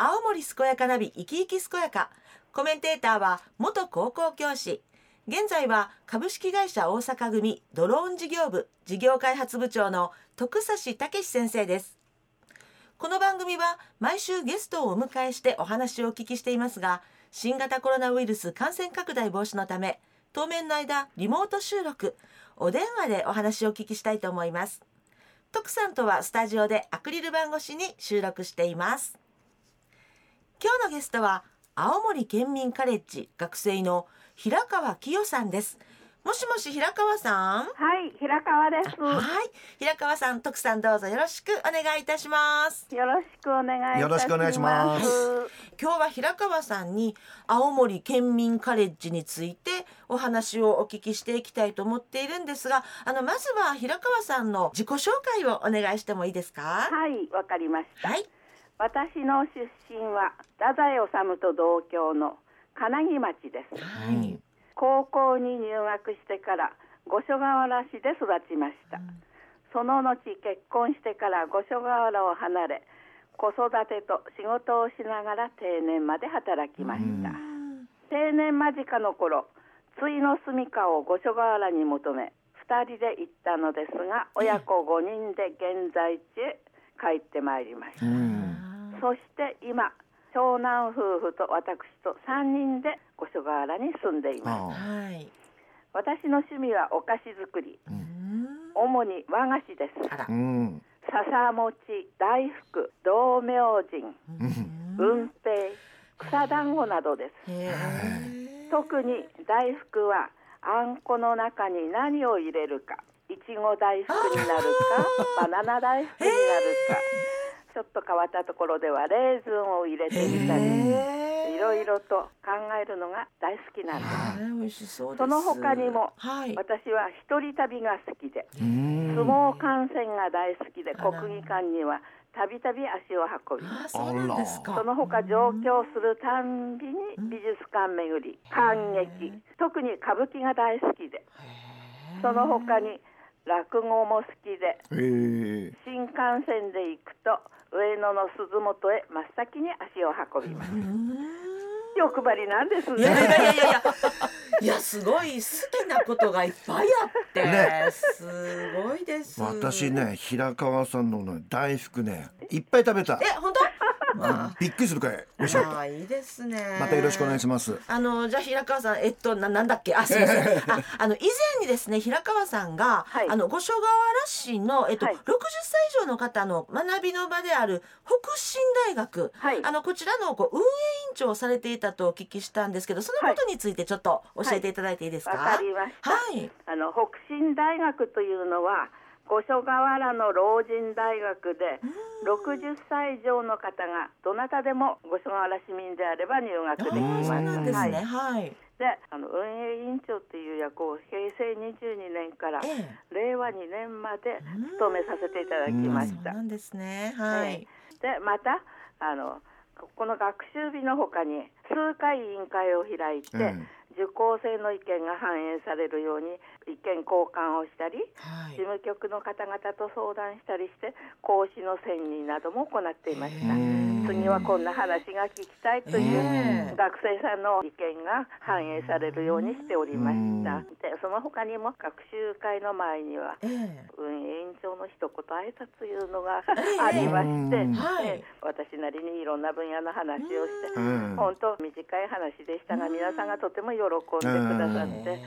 青森健やかナビ生き生き健やか。コメンテーターは元高校教師。現在は株式会社大阪組ドローン事業部事業開発部長の徳指武先生です。この番組は毎週ゲストをお迎えしてお話をお聞きしていますが新型コロナウイルス感染拡大防止のため当面の間リモート収録お電話でお話をお聞きしたいと思います。徳さんとはスタジオでアクリル板越しに収録しています。今日のゲストは青森県民カレッジ学生の平川清さんです。もしもし平川さん？はい、平川です。はい。平川さん徳さんどうぞよろしくお願いいたします。よろしくお願いいたします。よろしくお願いします。今日は平川さんに青森県民カレッジについてお話をお聞きしていきたいと思っているんですがあのまずは平川さんの自己紹介をお願いしてもいいですか？はい、わかりました。はい私の出身は太宰治と同郷の金木町です。はい、高校に入学してから五所川原市で育ちました。その後結婚してから五所川原を離れ、子育てと仕事をしながら定年まで働きました。定年間近の頃、対の住みかを五所川原に求め、二人で行ったのですが、親子五人で現在地へ帰ってまいりました。そして今、長男夫婦と私と三人で五所川原に住んでいます。あはい。私の趣味はお菓子作り、うん。主に和菓子です。うん。笹餅、大福、道明神、雲平、草団子などです。特に大福はあんこの中に何を入れるか。いちご大福になるかバナナ大福になるかちょっと変わったところではレーズンを入れてみたりへいろいろと考えるのが大好きなんです。そうです。その他にもはい。私は一人旅が好きでうん。相撲観戦が大好きで国技館にはたびたび足を運びあそうなんですか。その他上京するたんびに美術館巡り感激特に歌舞伎が大好きでその他に落語も好きで新幹線で行くと上野の鈴本へ真っ先に足を運びます。欲張りなんですいやいねやいやいやいや。いやすごい好きなことがいっぱいあって、ね。すごいです。私ね平川さんのね大福ねいっぱい食べた。え本当？まびっくりするくらい。美味しかいいですね。たまたよろしくお願いします。あのじゃあ平川さんえっとななんだっけ？あすみません。ああの以前にですね平川さんが、はい。あの五所川原市のえっと、はい。60歳以上の方の学びの場である北進大学、はい。あのこちらのこう運営長をされていたとお聞きしたんですけどそのことについてちょっと教えていただいていいですか？わかりましたはい。あの北進大学というのは五所川原の老人大学で60歳以上の方がどなたでも五所川原市民であれば入学できあます。ーそうなんですはいね。はい。であの運営委員長という役を平成22年からええ令和2年まで務めさせていただきました。そうなんですね。はい。でまたあのここの学習日のほかに数回委員会を開いて、うん。受講生の意見が反映されるように意見交換をしたりはい。事。務局の方々と相談したりして講師の選任なども行っていました。うん次はこんな話が聞きたいといええう学生さんの意見が反映されるようにしておりました。でその他にも学習会の前にはええ。運営委員長の一言挨拶というのがありまして、ええ私なりにいろんな分野の話をしてうん。本当短い話でしたが皆さんがとても喜んでくださって。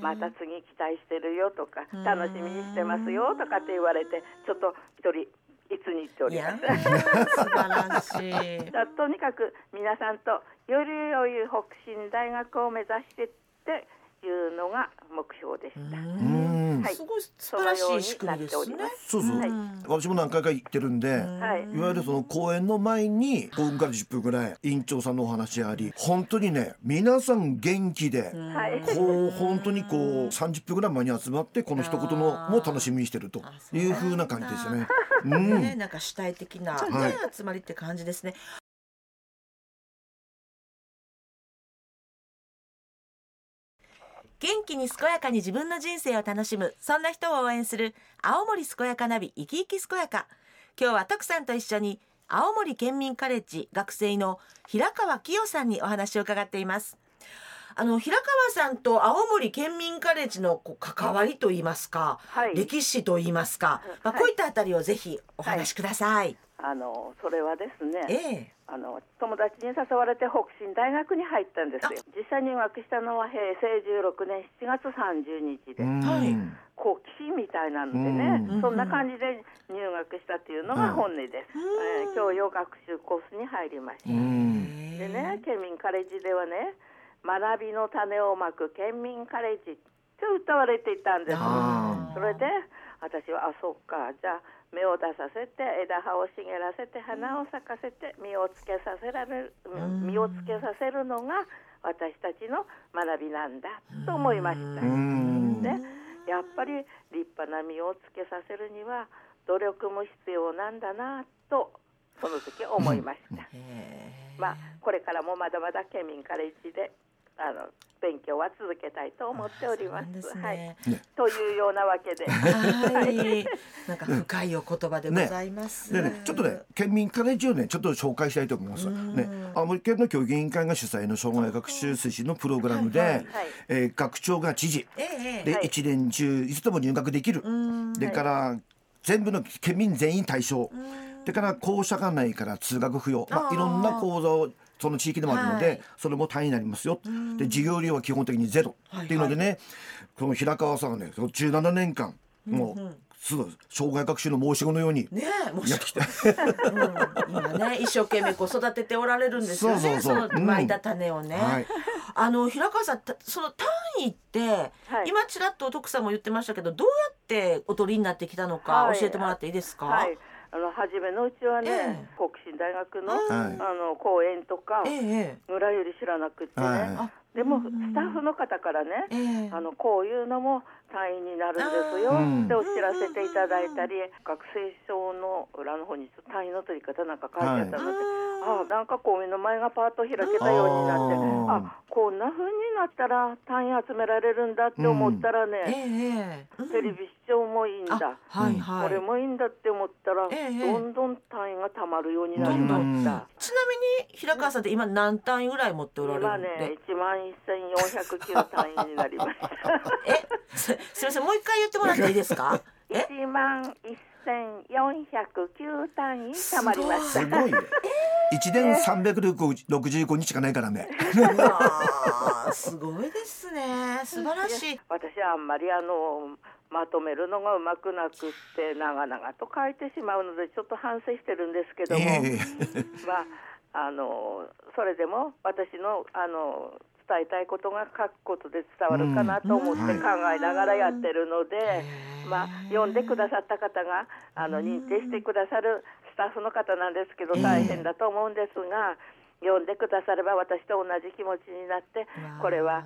また次期待してるよとかうん。楽しみにしてますよとかって言われてちょっと一人いつに言っております。素晴らしい。とにかく皆さんとより良い北進大学を目指してっていうのが目標でした。うん。はい。すごい素晴らしい仕組みですね。そうになっておりま。そうそう、はい。私も何回か行ってるんで、はい。いわゆるその講演の前に5分から10分ぐらい委員長さんのお話あり本当にね皆さん元気で、はい。こう本当にこう30分ぐらい前に集まってこの一言のも楽しみにしてるという風な感じですよね。うんね、なんか主体的な、はい。ね、集まりって感じですね。元気に健やかに自分の人生を楽しむ。そんな人を応援する青森健やかナビ生き生き健やか。今日は徳さんと一緒に青森県民カレッジ学生の平川清さんにお話を伺っています。あの平川さんと青森県民カレッジのこう関わりといいますか、はい。歴史といいますか、まあ、はいこういったあたりをぜひお話しください。あのそれはですね、ええ。あの友達に誘われて北進大学に入ったんですよ。実際入学したのは平成16年7月30日で、うん。はいこう騎士みたいなんでね、うん。そんな感じで入学したっていうのが本音です、うん。えー教養学習コースに入りました、うん。でね県民カレッジではね学びの種をまく県民カレッジって歌われていたんです。あそれで私はあそっかじゃあ芽を出させて枝葉を茂らせて花を咲かせて実をつけさせられるん。実をつけさせるのが私たちの学びなんだと思いました。うん。ね、やっぱり立派な実をつけさせるには努力も必要なんだなとその時思いました。ええまあこれからもまだまだ県民カレッジであの勉強は続けたいと思っております。そうなんはい。というようなわけで。はい。なんか深いお言葉でございます。でね、ちょっとね、県民カレッジをね、ちょっと紹介したいと思います。ね、青森県の教育委員会が主催の障害学習推進のプログラムで、はいはいえー学長が知事ええではい一年中いつでも入学できる。うんでから全部の県民全員対象。でから校舎がないから通学不要、まあ、いろんな講座をその地域でもあるので、はい。それも単位になりますよ。で授業料は基本的にゼロ。っていうのでね、この平川さんはねその17年間もうすぐ障害学習の申し子のようにねえ、もしやってきて。うん。今ね一生懸命こう育てておられるんですよね。そうそうそう。の巻いた種をね。はい。あの平川さんたその単位って、はい。今ちらっと徳さんも言ってましたけどどうやってお取りになってきたのかはい。教えてもらっていいですか？はい、あの初めのうちはね、ええ。北進大学の、はい。あの講演とかええ村より知らなくってね、はい。あ。でもスタッフの方からね、ええ。あのこういうのも単位になるんですよ。ってお知らせていただいたり、学生証の裏の方に単位の取り方なんか書いてあったので、あなんかこう目の前がパーッと開けたようになってあこんな風になったら単位集められるんだって思ったらえね、えうん。テレビ視聴もいいんだ。あはいはい。これもいいんだって思ったら、ええどんどん単位がたまるようになりました。ちなみに平川さんって今何単位ぐらい持っておられるんで、今ね、一万一千四百九単位になりました。えすすみませんもう一回言ってもらっていいですか？え？一万一千四百九単位たまりました。すごいね。一年三百六十五日しかないからね。すごいですね。素晴らしい。私はあんまりあのまとめるのがうまくなくって長々と書いてしまうのでちょっと反省してるんですけども、え。まああのそれでも私のあの伝えたいことが書くことで伝わるかなと思ってうん。考えながらやってるので、まあ読んでくださった方があの認定してくださるスタッフの方なんですけどええ。大変だと思うんですが、読んでくだされば私と同じ気持ちになってこれは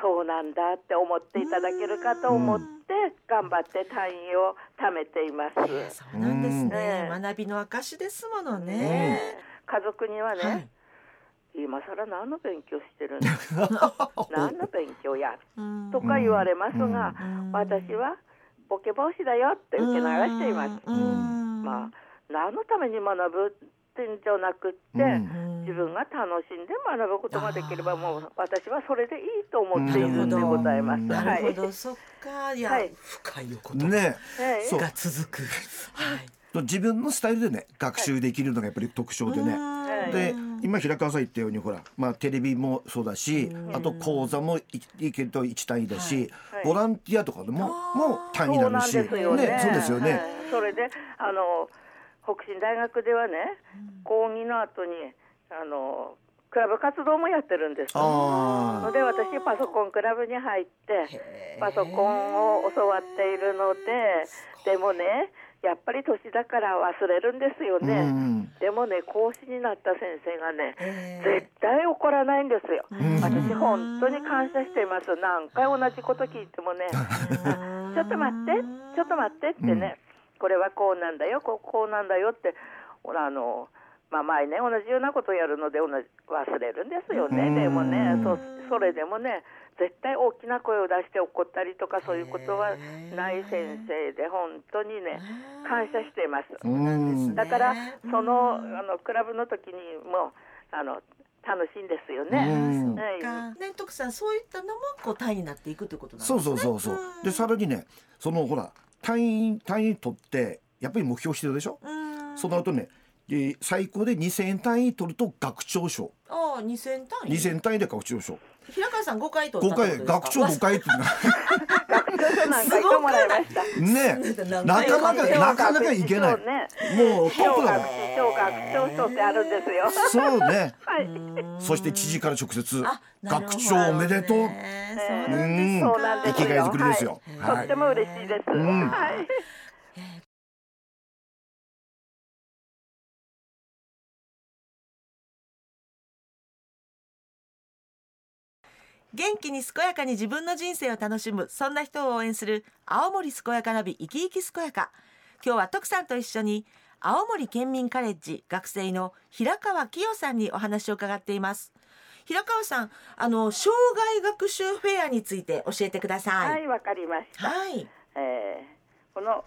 そうなんだって思っていただけるかと思って頑張って単位を貯めています。そうなんですね。うん。学びの証ですものね。家族にはね、はい今更何の勉強してるんだ？何の勉強や？うん。とか言われますが、うん。私はボケ防止だよって受け流しています。うん。まあ何のために学ぶってんじゃなくって、自分が楽しんで学ぶことができればもう私はそれでいいと思っているんでございます。なはい。るほど、そっか。いや、はい。深いお言葉。ね。はい。そう。が続く。はい。自分のスタイルでね学習できるのがやっぱり特徴でね。はい。で今平川さん言ったようにほら、まあ、テレビもそうだしあと講座もいいけると1単位だし、はいボランティアとかでももう単位になるしね。そうですよね。はい。それであの北進大学ではね、講義の後にあのクラブ活動もやってるんです。あので私パソコンクラブに入ってパソコンを教わっているのででもねやっぱり年だから忘れるんですよあ、ね。うんでもね講師になった先生がねえ絶対怒らないんですよ。ん私本当に感謝しています。何回同じこと聞いてもね、ー ちょっと待って、ちょっと待ってってね、これはこうなんだよ、こうこうなんだよって、ほらあの。まあ前ね同じようなことをやるので同じ忘れるんですよね、うん。でもねそそれでもね絶対大きな声を出して怒ったりとかそういうことはない先生で本当にね感謝しています。うん。だからそのあのクラブの時にもあの楽しいんですよね。ね徳さんそういったのもこう単位になっていくということなんですね。そうそうそうそう。うん。でさらにねそのほら単位単位取ってやっぱり目標してるでしょ？うん。そうなるとねで最高で2000円単位取ると学長賞。ああ二千単位？2000単位で学長賞。平川さん五回取っ5た回学長5回って学長賞なんか行ってもらいました。ね何なかなかなかなかいけない。ね。もうトップだもん小学長賞ってあるんですよ。そうね。はい。そして知事から直接学長おめでとう。ねそうんですん。そうなんですよ。生きがい作りですよ。はい。とっても嬉しいです。うん。はい。元気に健やかに自分の人生を楽しむそんな人を応援する青森健やかナビ生き生き健やか。今日は徳さんと一緒に青森県民カレッジ学生の平川清さんにお話を伺っています。平川さんあの障害学習フェアについて教えてくださはいい、わかりました。はい、えーこの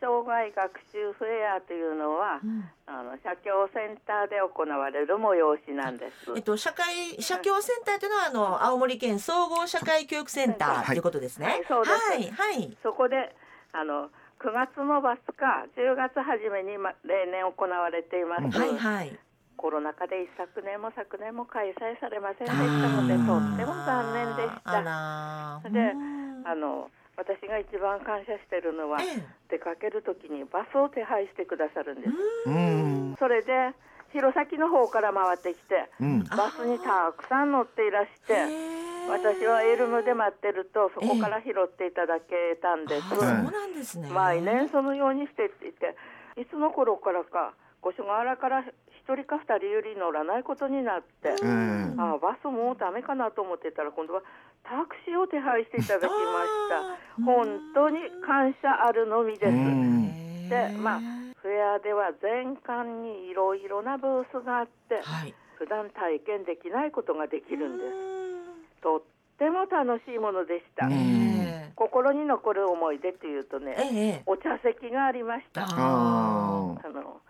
障害学習フェアというのは、うんあの社協センターで行われる催しなんです。えっと社会社協センターというのはあの青森県総合社会教育センターということですね。はいはいはい。そこであの9月のバスか10月初めに、ま、例年行われています、はいはい。コロナ禍で一昨年も昨年も開催されませんでしたのでとっても残念でしあた。でうんあの私が一番感謝しているのは、え出かける時にバスを手配してくださるんです。うんそれで弘前の方から回ってきて、うんバスにたくさん乗っていらして、私はエルムで待ってるとそこから拾っていただけたんです。あそうなんですね。毎年そのようにしていていつの頃からか五所川原から一人か二人より乗らないことになって、うん。ああバスもうダメかなと思ってたら今度はタクシーを手配していただきました。本当に感謝あるのみです、うん。でまあフェアでは全館にいろいろなブースがあってはい。普段体験できないことができるんです。す。とっても楽しいものでした、うんえ。心に残る思い出っていうとえねええ。お茶席がありました。ああの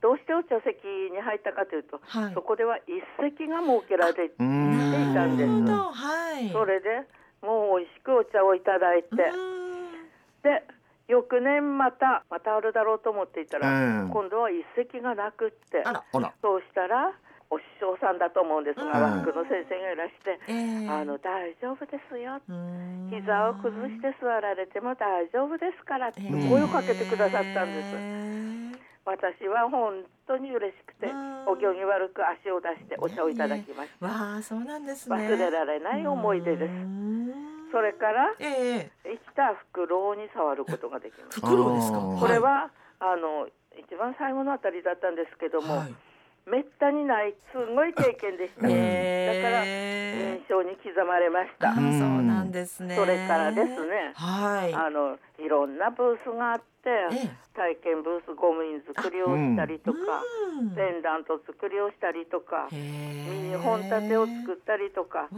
どうしてお茶席に入ったかというと、はい。そこでは一席が設けられていたんです。はい。それでもう美味しくお茶をいただいて、うん。で翌年またまたあるだろうと思っていたら、うん。今度は一席がなくって。あら。あら。そうしたらお師匠さんだと思うんです。が、うん。和服の先生がいらしてええ「あの大丈夫ですよ」うん。膝を崩して座られても大丈夫ですからってええ。声をかけてくださったんです。ええ私は本当に嬉しくてうん。お行儀悪く足を出してお茶をいただきました、わあそうなんですね。忘れられない思い出です。うん。それからええ。生きたフクロウに触ることができます。袋ですか？これはあの一番最後のあたりだったんですけども、はいめったにないすごい経験でした、だから印象に刻まれました。そうなんですね。それからですね。はい。あのいろんなブースがあってええ。体験ブースゴム印作りをしたりとかうん。ペンダント作りをしたりとかミニ本立てを作ったりとか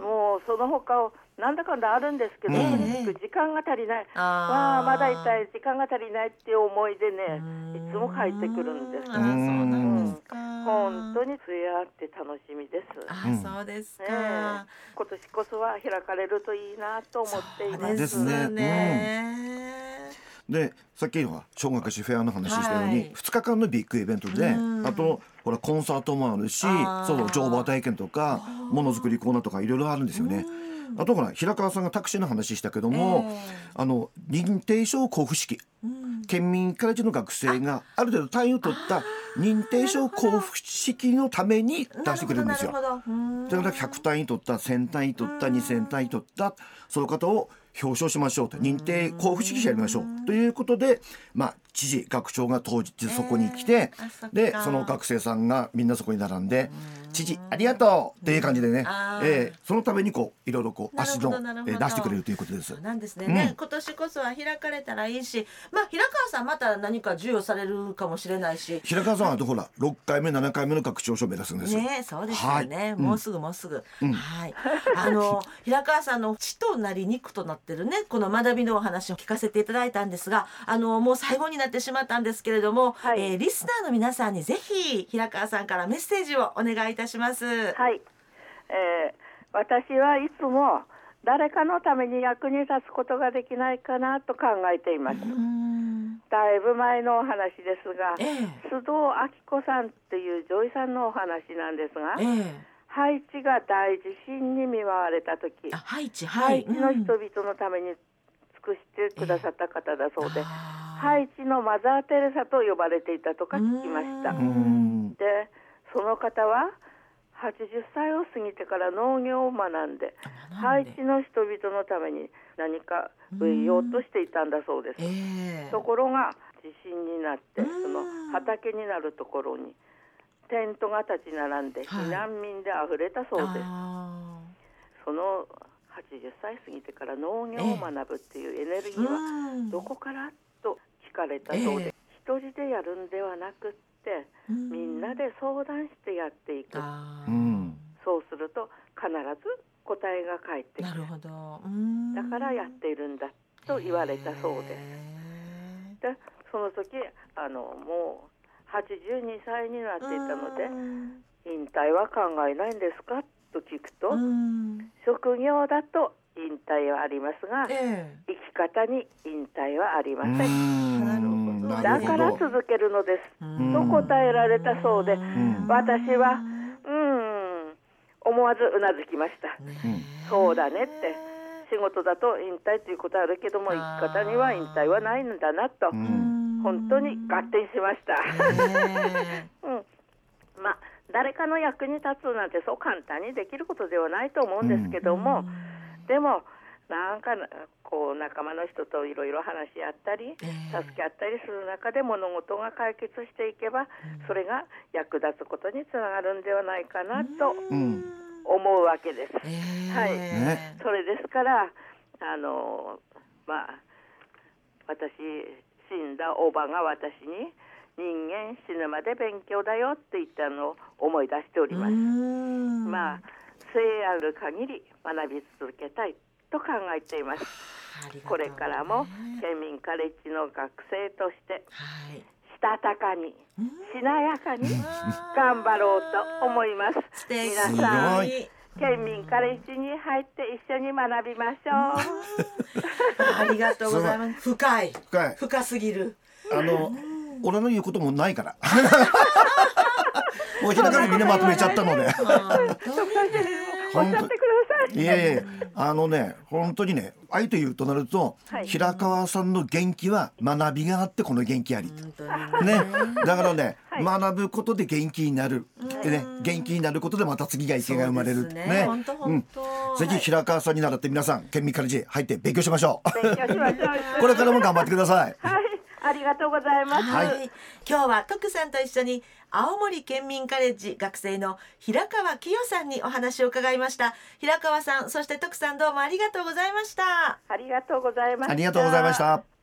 もうその他をなんだかんだあるんですけど、うん。とにかく時間が足りない、あー。わあまだ痛い時間が足りないっていう思いでねうん。いつも帰ってくるんです。あーそうなんですか。本当にフェアって楽しみです、あそうですね今年こそは開かれるといいなと思っています。ですですね。でさっきのは小学士フェアの話したように、はい。2日間のビッグイベントでうん。あとほらコンサートもあるしそう乗馬体験とかものづくりコーナーとかいろいろあるんですよね。あとほら平川さんがタクシーの話したけども、えあの認定証交付式。うん。県民カレッジの学生がある程度単位を取った認定証交付式のために出してくれるんですよ。だから100単位取った1000単位取った2000単位取ったその方を表彰しましょうと。認定交付式やりましょう。ということで、まあ、知事学長が当日そこに来て、でその学生さんがみんなそこに並んで「知事ありがとう!」っていう感じでね、えーそのためにこういろいろこう足のえー出してくれるということです。なんですね,、うん。ね今年こそは開かれたらいいしまあ平川さんまた何か授与されるかもしれないし。平川さんはとほら6回目7回目の学長賞を目指すんですよ。ねそうですよね、はい。もうすぐもうすぐ、うん。はい。あの 平川さんの血となり肉となってるねこの学びのお話を聞かせていただいたんですがあのもう最後になってしまったんですけれども、はい。えーリスナーの皆さんにぜひ平川さんからメッセージをお願いいたします。はい、えー私はいつも誰かのために役に立つことができないかなと考えています。だいぶ前のお話ですが、ええ。須藤明子さんっていう女医さんのお話なんですが、ええ。ハイチが大地震に見舞われた時、あハイチハはい。イチの人うん。々のために尽くしてくださった方だそうで、あーハイチのマザー・テレサと呼ばれていたとか聞きました。でその方は80歳を過ぎてから農業を学んでハイチの人々のために何か植えようとしていたんだそうです。ええ。ところが地震になってうん。その畑になるところにテントが立ち並んではい。避難民であふれたそうです。あその80歳過ぎてから農業を学ぶっていうエネルギーはどこからと聞かれたそうで、え。一人でやるんではなくってみんなで相談してやっていく。そうすると必ず答えが返ってくる。なるほど。うーん。だからやっているんだと言われたそうです。へでその時あのもう82歳になっていたのでうん。引退は考えないんですか？と聞くと、うん。職業だと引退はありますがえ生き方に引退はありまうせん。んなるほど。だから続けるのです。と答えられたそうでん。私はうん思わずうなずきました。ねそうだねって。仕事だと引退ということはあるけども生き方には引退はないんだなと、うん。本当に合点しました。ね うん、まあ誰かの役に立つなんてそう簡単にできることではないと思うんですけども、でもなんかこう仲間の人といろいろ話し合ったり、ええ。助け合ったりする中で物事が解決していけば、それが役立つことにつながるんではないかなとうん。思うわけです。ええ。はい。ね。それですからあのまあ私死んだおばが私に人間死ぬまで勉強だよって言ったのを思い出しております。うん。まあ生ある限り学び続けたいと考えています。ありがとうこれからもね県民カレッジの学生としてはい。したたかにうん。しなやかに頑張ろうと思います。皆すさんごい。県民カレッジに入って一緒に学びましょう。ありがとうございます。深い。深い。深すぎる。あの俺の言うこともないからもう平川にみんなまとめちゃったので。おっしゃってください。いやいやあのね本当にね愛というとなると、はい。平川さんの元気は学びがあってこの元気あり、本当にね、だからね、はい。学ぶことで元気になる、でね。元気になることでまた次が池が生まれる。ね。本当本当。ぜひ平川さんに習って皆さん県民カレッジ入って勉強しましょう。勉強しましょう。これからも頑張ってください。はい、ありがとうございます。はい、はい今日は徳さんと一緒に青森県民カレッジ学生の平川清さんにお話を伺いました平川さんそして徳さんどうもありがとうございましたありがとうございました。ありがとうございました